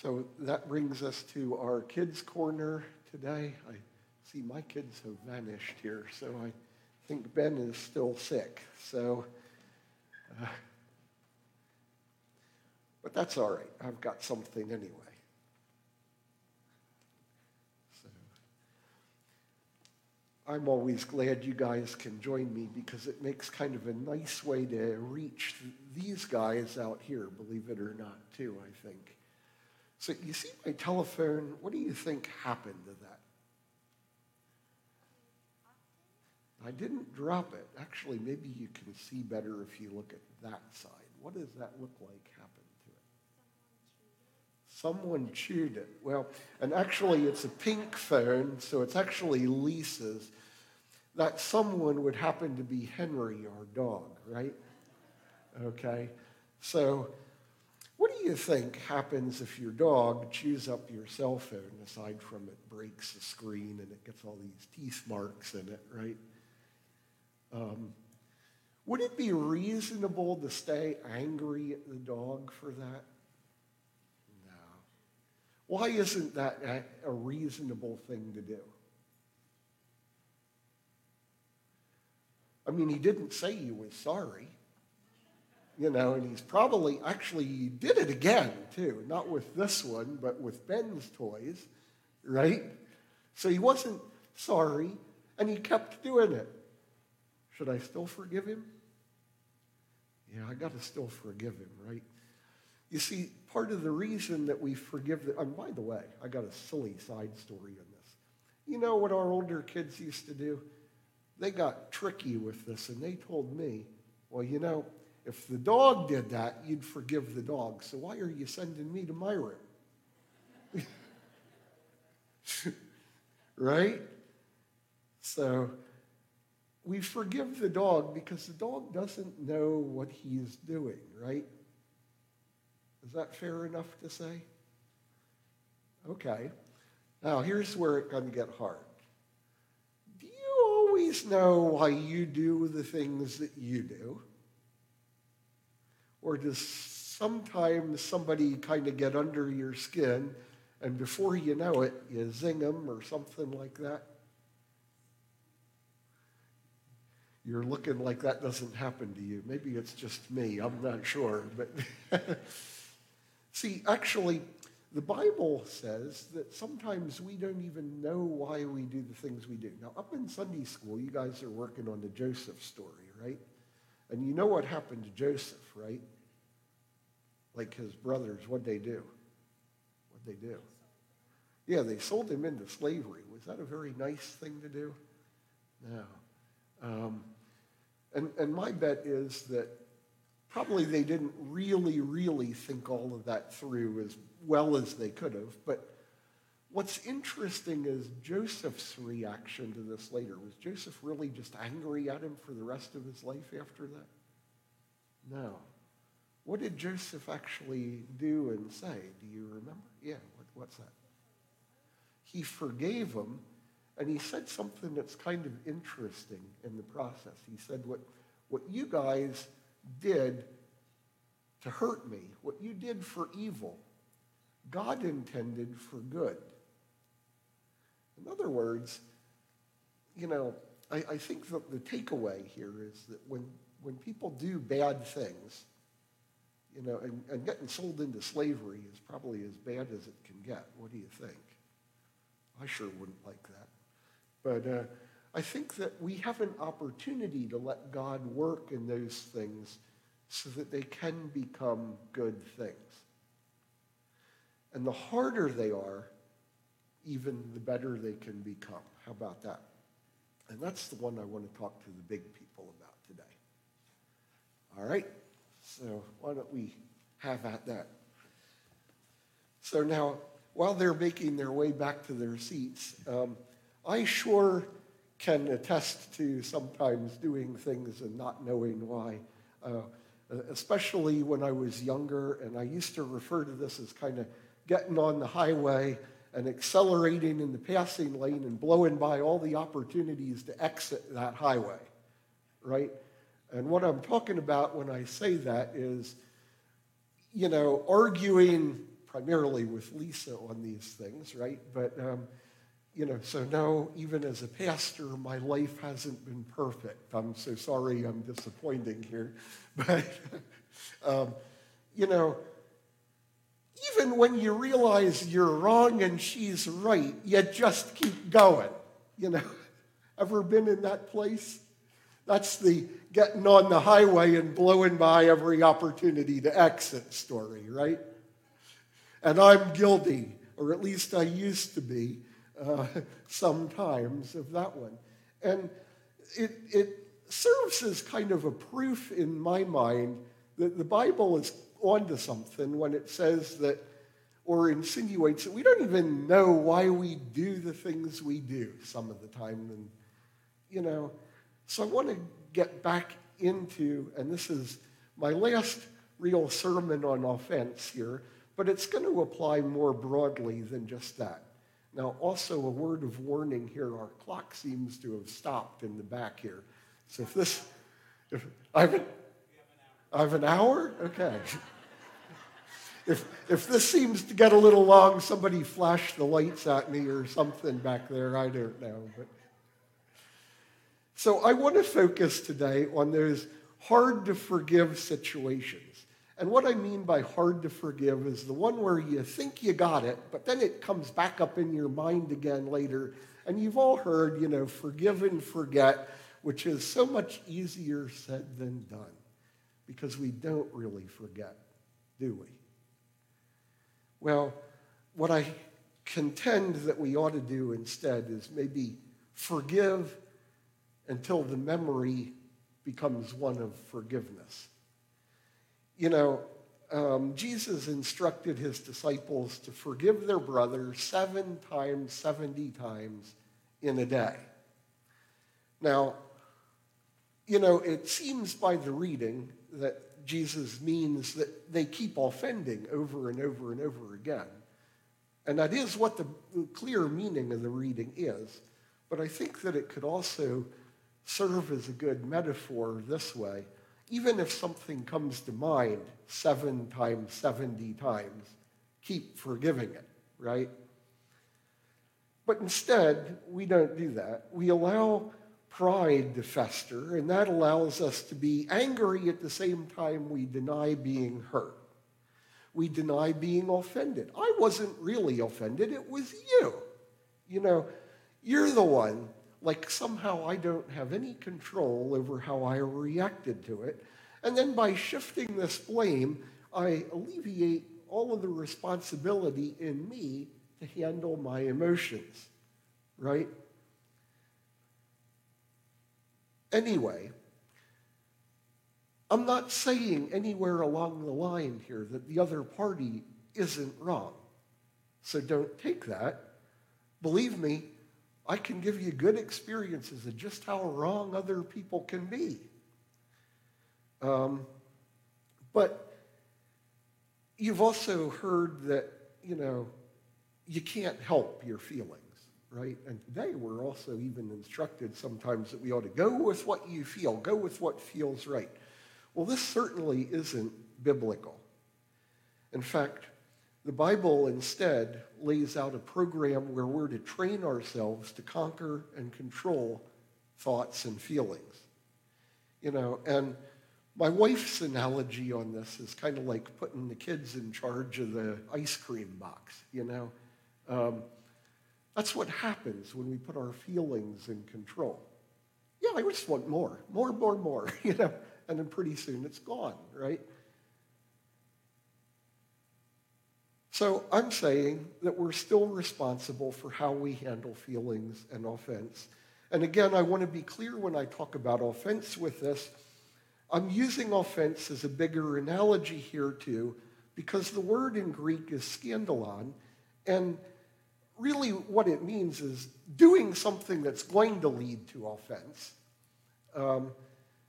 So that brings us to our kids' corner today. I see my kids have vanished here, so I think Ben is still sick. So, uh, but that's all right. I've got something anyway. So, I'm always glad you guys can join me because it makes kind of a nice way to reach these guys out here, believe it or not, too, I think. So you see my telephone, what do you think happened to that? I didn't drop it. Actually, maybe you can see better if you look at that side. What does that look like happened to it? Someone chewed it. Well, and actually it's a pink phone, so it's actually Lisa's. That someone would happen to be Henry, our dog, right? Okay. So what do you think happens if your dog chews up your cell phone, aside from it breaks the screen and it gets all these teeth marks in it, right? Um, would it be reasonable to stay angry at the dog for that? No. Why isn't that a reasonable thing to do? I mean, he didn't say he was sorry you know, and he's probably actually he did it again too, not with this one, but with Ben's toys, right? So he wasn't sorry, and he kept doing it. Should I still forgive him? Yeah, I got to still forgive him, right? You see, part of the reason that we forgive, the, and by the way, I got a silly side story on this. You know what our older kids used to do? They got tricky with this, and they told me, well, you know, if the dog did that, you'd forgive the dog. So why are you sending me to my room? right? So we forgive the dog because the dog doesn't know what he's doing, right? Is that fair enough to say? Okay. Now, here's where it can get hard. Do you always know why you do the things that you do? Or does sometimes somebody kind of get under your skin and before you know it, you zing them or something like that? You're looking like that doesn't happen to you. Maybe it's just me. I'm not sure. But see, actually, the Bible says that sometimes we don't even know why we do the things we do. Now, up in Sunday school, you guys are working on the Joseph story, right? And you know what happened to Joseph, right? Like his brothers, what'd they do? What'd they do? Yeah, they sold him into slavery. Was that a very nice thing to do? No. Um, and, and my bet is that probably they didn't really, really think all of that through as well as they could have. But what's interesting is Joseph's reaction to this later. Was Joseph really just angry at him for the rest of his life after that? No. What did Joseph actually do and say? Do you remember? Yeah, what, what's that? He forgave him, and he said something that's kind of interesting in the process. He said, What, what you guys did to hurt me, what you did for evil, God intended for good. In other words, you know, I, I think that the takeaway here is that when, when people do bad things, you know, and, and getting sold into slavery is probably as bad as it can get. What do you think? I sure wouldn't like that. But uh, I think that we have an opportunity to let God work in those things so that they can become good things. And the harder they are, even the better they can become. How about that? And that's the one I want to talk to the big people about today. All right? So why don't we have at that? So now, while they're making their way back to their seats, um, I sure can attest to sometimes doing things and not knowing why. Uh, especially when I was younger, and I used to refer to this as kind of getting on the highway and accelerating in the passing lane and blowing by all the opportunities to exit that highway, right? And what I'm talking about when I say that is, you know, arguing primarily with Lisa on these things, right? But, um, you know, so no, even as a pastor, my life hasn't been perfect. I'm so sorry I'm disappointing here. But, um, you know, even when you realize you're wrong and she's right, you just keep going. You know, ever been in that place? That's the getting on the highway and blowing by every opportunity to exit story, right? And I'm guilty, or at least I used to be uh, sometimes of that one. And it, it serves as kind of a proof in my mind that the Bible is onto something when it says that or insinuates that we don't even know why we do the things we do some of the time. And, you know, so I want to get back into, and this is my last real sermon on offense here, but it's going to apply more broadly than just that. Now, also a word of warning here our clock seems to have stopped in the back here. So if this, if I have, an, I have an hour? Okay. if, if this seems to get a little long, somebody flash the lights at me or something back there. I don't know. But. So I want to focus today on those hard to forgive situations. And what I mean by hard to forgive is the one where you think you got it, but then it comes back up in your mind again later. And you've all heard, you know, forgive and forget, which is so much easier said than done because we don't really forget, do we? Well, what I contend that we ought to do instead is maybe forgive until the memory becomes one of forgiveness. You know, um, Jesus instructed his disciples to forgive their brother seven times, 70 times in a day. Now, you know, it seems by the reading that Jesus means that they keep offending over and over and over again. And that is what the clear meaning of the reading is. But I think that it could also serve as a good metaphor this way. Even if something comes to mind seven times, 70 times, keep forgiving it, right? But instead, we don't do that. We allow pride to fester, and that allows us to be angry at the same time we deny being hurt. We deny being offended. I wasn't really offended, it was you. You know, you're the one like somehow I don't have any control over how I reacted to it. And then by shifting this blame, I alleviate all of the responsibility in me to handle my emotions, right? Anyway, I'm not saying anywhere along the line here that the other party isn't wrong. So don't take that. Believe me, I can give you good experiences of just how wrong other people can be. Um, but you've also heard that, you know, you can't help your feelings, right? And today we're also even instructed sometimes that we ought to go with what you feel, go with what feels right. Well, this certainly isn't biblical. In fact, the Bible instead lays out a program where we're to train ourselves to conquer and control thoughts and feelings. You know, and my wife's analogy on this is kind of like putting the kids in charge of the ice cream box, you know. Um, that's what happens when we put our feelings in control. Yeah, I just want more, more, more, more, you know, and then pretty soon it's gone, right? So I'm saying that we're still responsible for how we handle feelings and offense. And again, I want to be clear when I talk about offense with this. I'm using offense as a bigger analogy here too, because the word in Greek is scandalon, and really what it means is doing something that's going to lead to offense. Um,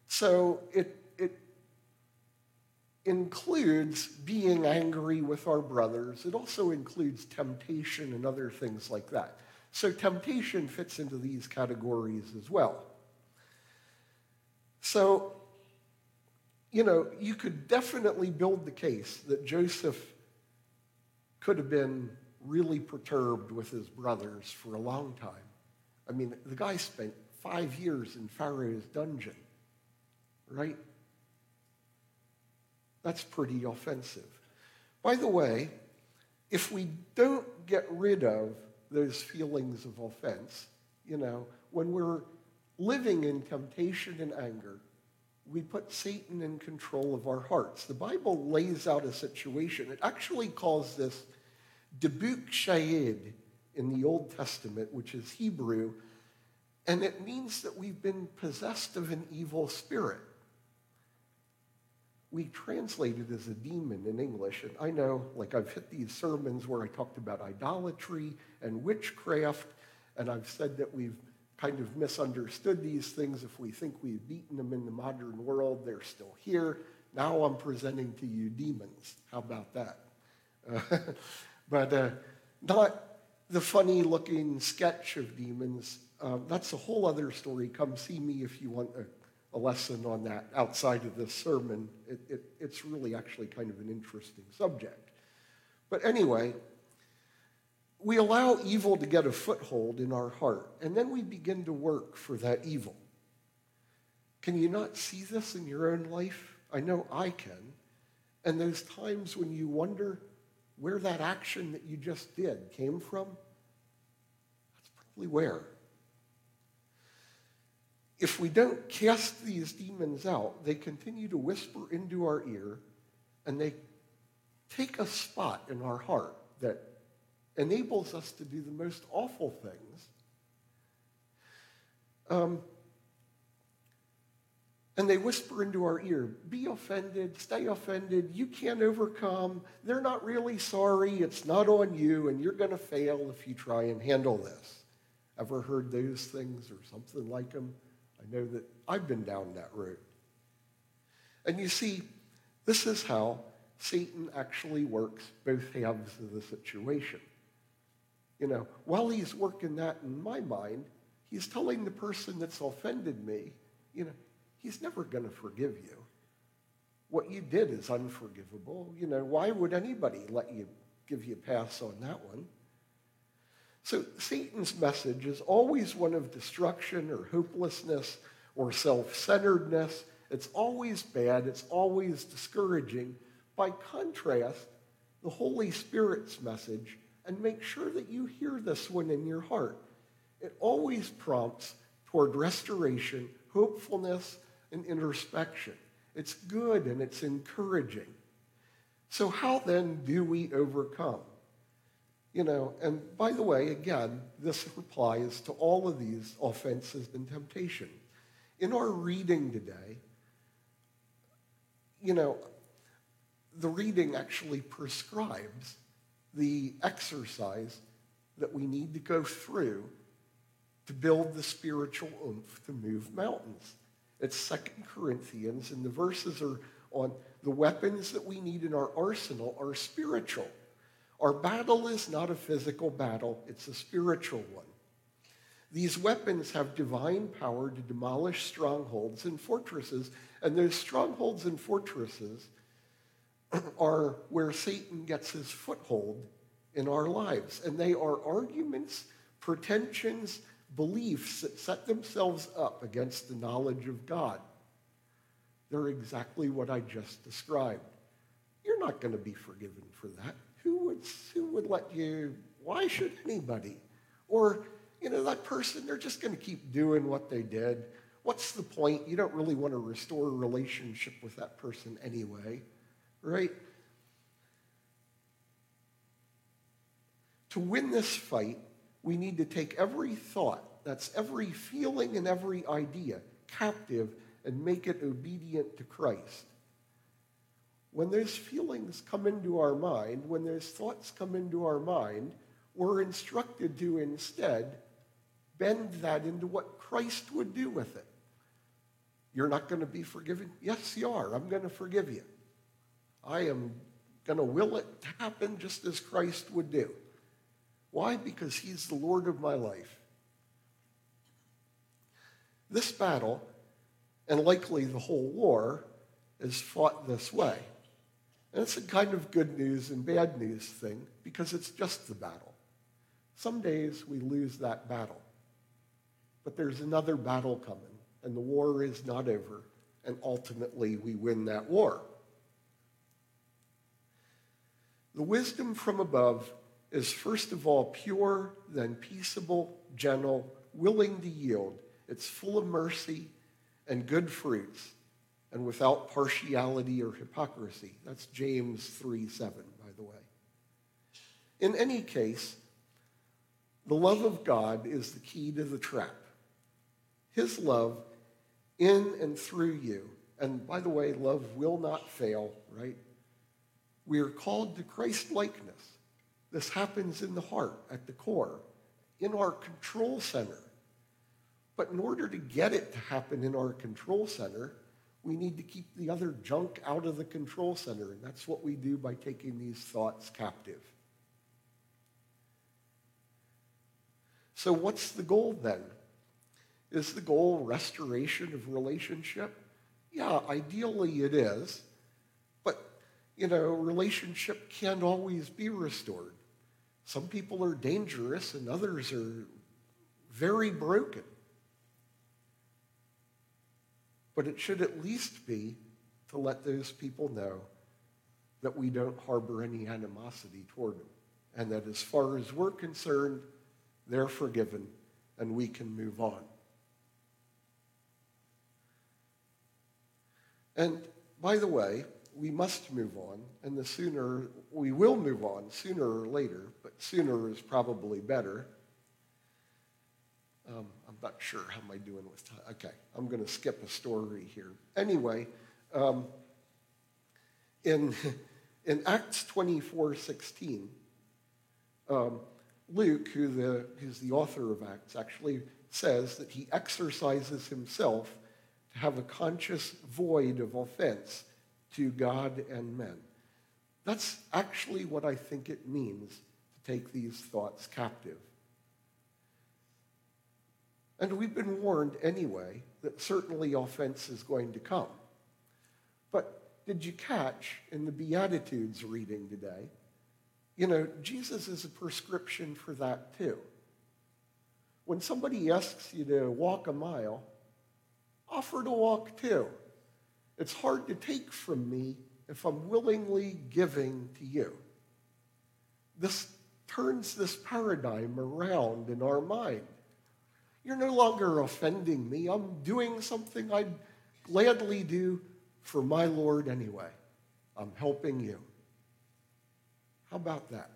so it includes being angry with our brothers. It also includes temptation and other things like that. So temptation fits into these categories as well. So, you know, you could definitely build the case that Joseph could have been really perturbed with his brothers for a long time. I mean, the guy spent five years in Pharaoh's dungeon, right? That's pretty offensive. By the way, if we don't get rid of those feelings of offense, you know, when we're living in temptation and anger, we put Satan in control of our hearts. The Bible lays out a situation. It actually calls this debuk shayid in the Old Testament, which is Hebrew, and it means that we've been possessed of an evil spirit. We translate it as a demon in English, and I know, like, I've hit these sermons where I talked about idolatry and witchcraft, and I've said that we've kind of misunderstood these things. If we think we've beaten them in the modern world, they're still here. Now I'm presenting to you demons. How about that? Uh, but uh, not the funny looking sketch of demons. Um, that's a whole other story. Come see me if you want a, a lesson on that outside of this sermon. It, it, it's really actually kind of an interesting subject. But anyway, we allow evil to get a foothold in our heart, and then we begin to work for that evil. Can you not see this in your own life? I know I can. And those times when you wonder where that action that you just did came from, that's probably where. If we don't cast these demons out, they continue to whisper into our ear and they take a spot in our heart that enables us to do the most awful things. Um, and they whisper into our ear, be offended, stay offended, you can't overcome, they're not really sorry, it's not on you, and you're going to fail if you try and handle this. Ever heard those things or something like them? I know that I've been down that road. And you see, this is how Satan actually works both halves of the situation. You know, while he's working that in my mind, he's telling the person that's offended me, you know, he's never going to forgive you. What you did is unforgivable. You know, why would anybody let you give you a pass on that one? So Satan's message is always one of destruction or hopelessness or self-centeredness. It's always bad. It's always discouraging. By contrast, the Holy Spirit's message and make sure that you hear this one in your heart. It always prompts toward restoration, hopefulness, and introspection. It's good and it's encouraging. So, how then do we overcome? You know, and by the way, again, this applies to all of these offenses and temptation. In our reading today, you know, the reading actually prescribes the exercise that we need to go through to build the spiritual oomph to move mountains. It's Second Corinthians, and the verses are on the weapons that we need in our arsenal are spiritual. Our battle is not a physical battle, it's a spiritual one. These weapons have divine power to demolish strongholds and fortresses, and those strongholds and fortresses are where Satan gets his foothold in our lives. And they are arguments, pretensions, beliefs that set themselves up against the knowledge of God. They're exactly what I just described. You're not going to be forgiven for that. Who would, who would let you? Why should anybody? Or, you know, that person, they're just going to keep doing what they did. What's the point? You don't really want to restore a relationship with that person anyway right? To win this fight, we need to take every thought, that's every feeling and every idea, captive and make it obedient to Christ. When those feelings come into our mind, when those thoughts come into our mind, we're instructed to instead bend that into what Christ would do with it. You're not going to be forgiven? Yes, you are. I'm going to forgive you. I am going to will it to happen just as Christ would do. Why? Because he's the Lord of my life. This battle, and likely the whole war, is fought this way. And it's a kind of good news and bad news thing because it's just the battle. Some days we lose that battle, but there's another battle coming, and the war is not over, and ultimately we win that war. The wisdom from above is first of all pure, then peaceable, gentle, willing to yield. It's full of mercy and good fruits, and without partiality or hypocrisy. That's James 3 7, by the way. In any case, the love of God is the key to the trap. His love in and through you. And by the way, love will not fail, right? We are called to Christ likeness. This happens in the heart, at the core, in our control center. But in order to get it to happen in our control center, we need to keep the other junk out of the control center. And that's what we do by taking these thoughts captive. So, what's the goal then? Is the goal restoration of relationship? Yeah, ideally it is. But, you know, relationship can't always be restored. Some people are dangerous and others are very broken. But it should at least be to let those people know that we don't harbor any animosity toward them. And that as far as we're concerned, they're forgiven and we can move on. And by the way, we must move on, and the sooner we will move on, sooner or later, but sooner is probably better. Um, I'm not sure how am I doing with time. Okay, I'm going to skip a story here. Anyway, um, in in Acts 24, 16, um, Luke, who the, who's the author of Acts, actually says that he exercises himself to have a conscious void of offense to God and men. That's actually what I think it means to take these thoughts captive. And we've been warned anyway that certainly offense is going to come. But did you catch in the Beatitudes reading today? You know, Jesus is a prescription for that too. When somebody asks you to walk a mile, offer to walk too. It's hard to take from me if I'm willingly giving to you. This turns this paradigm around in our mind. You're no longer offending me. I'm doing something I'd gladly do for my Lord anyway. I'm helping you. How about that?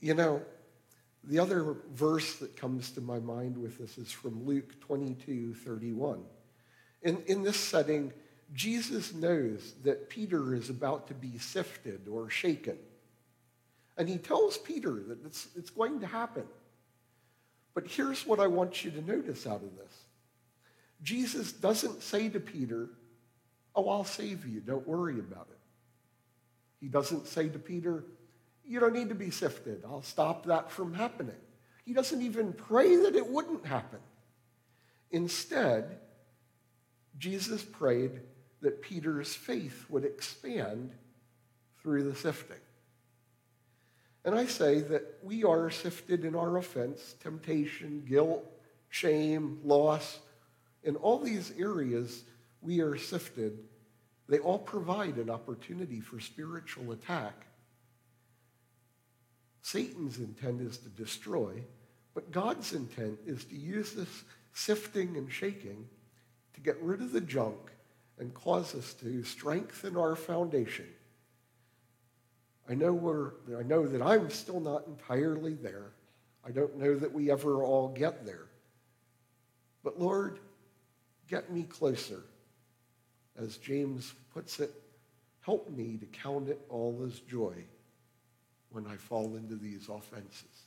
You know, the other verse that comes to my mind with this is from Luke 22 31. In, in this setting, Jesus knows that Peter is about to be sifted or shaken. And he tells Peter that it's, it's going to happen. But here's what I want you to notice out of this Jesus doesn't say to Peter, Oh, I'll save you. Don't worry about it. He doesn't say to Peter, you don't need to be sifted. I'll stop that from happening. He doesn't even pray that it wouldn't happen. Instead, Jesus prayed that Peter's faith would expand through the sifting. And I say that we are sifted in our offense, temptation, guilt, shame, loss. In all these areas, we are sifted. They all provide an opportunity for spiritual attack Satan's intent is to destroy, but God's intent is to use this sifting and shaking to get rid of the junk and cause us to strengthen our foundation. I know, we're, I know that I'm still not entirely there. I don't know that we ever all get there. But Lord, get me closer. As James puts it, help me to count it all as joy when I fall into these offenses.